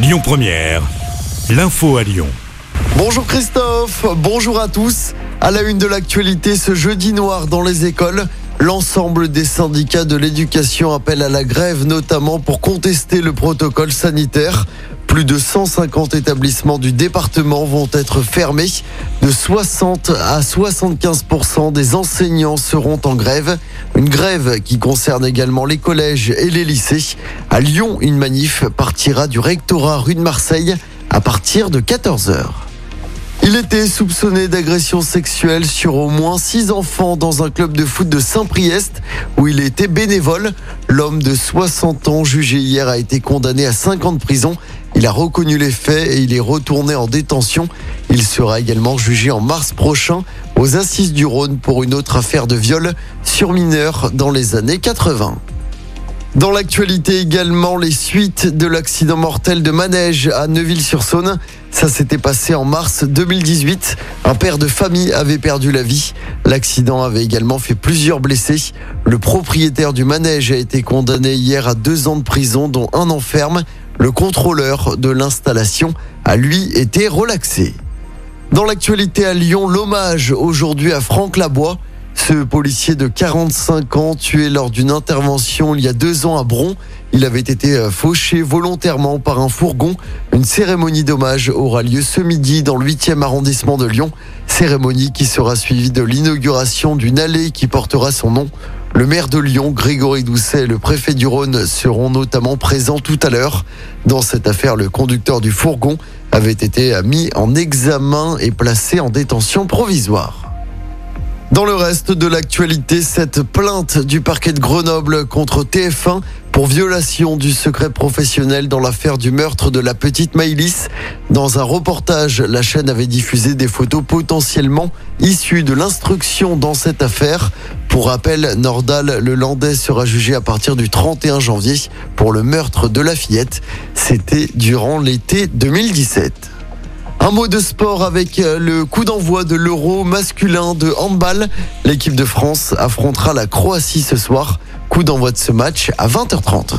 Lyon Première, l'info à Lyon. Bonjour Christophe, bonjour à tous. À la une de l'actualité, ce jeudi noir dans les écoles, l'ensemble des syndicats de l'éducation appellent à la grève, notamment pour contester le protocole sanitaire. Plus de 150 établissements du département vont être fermés. De 60 à 75% des enseignants seront en grève. Une grève qui concerne également les collèges et les lycées. À Lyon, une manif partira du rectorat rue de Marseille à partir de 14 heures. Il était soupçonné d'agression sexuelle sur au moins six enfants dans un club de foot de Saint-Priest où il était bénévole. L'homme de 60 ans jugé hier a été condamné à 5 ans de prison. Il a reconnu les faits et il est retourné en détention. Il sera également jugé en mars prochain aux assises du Rhône pour une autre affaire de viol sur mineur dans les années 80. Dans l'actualité également, les suites de l'accident mortel de manège à Neuville-sur-Saône. Ça s'était passé en mars 2018. Un père de famille avait perdu la vie. L'accident avait également fait plusieurs blessés. Le propriétaire du manège a été condamné hier à deux ans de prison, dont un enferme. Le contrôleur de l'installation a lui été relaxé. Dans l'actualité à Lyon, l'hommage aujourd'hui à Franck Labois. Ce policier de 45 ans tué lors d'une intervention il y a deux ans à Bron. Il avait été euh, fauché volontairement par un fourgon. Une cérémonie d'hommage aura lieu ce midi dans le 8e arrondissement de Lyon. Cérémonie qui sera suivie de l'inauguration d'une allée qui portera son nom. Le maire de Lyon, Grégory Doucet, et le préfet du Rhône seront notamment présents tout à l'heure. Dans cette affaire, le conducteur du fourgon avait été mis en examen et placé en détention provisoire. Dans le reste de l'actualité, cette plainte du parquet de Grenoble contre TF1 pour violation du secret professionnel dans l'affaire du meurtre de la petite Maïlis. Dans un reportage, la chaîne avait diffusé des photos potentiellement issues de l'instruction dans cette affaire. Pour rappel, Nordal, le Landais, sera jugé à partir du 31 janvier pour le meurtre de la fillette. C'était durant l'été 2017. Un mot de sport avec euh, le coup d'envoi de l'Euro masculin de handball. L'équipe de France affrontera la Croatie ce soir. Coup d'envoi de ce match à 20h30.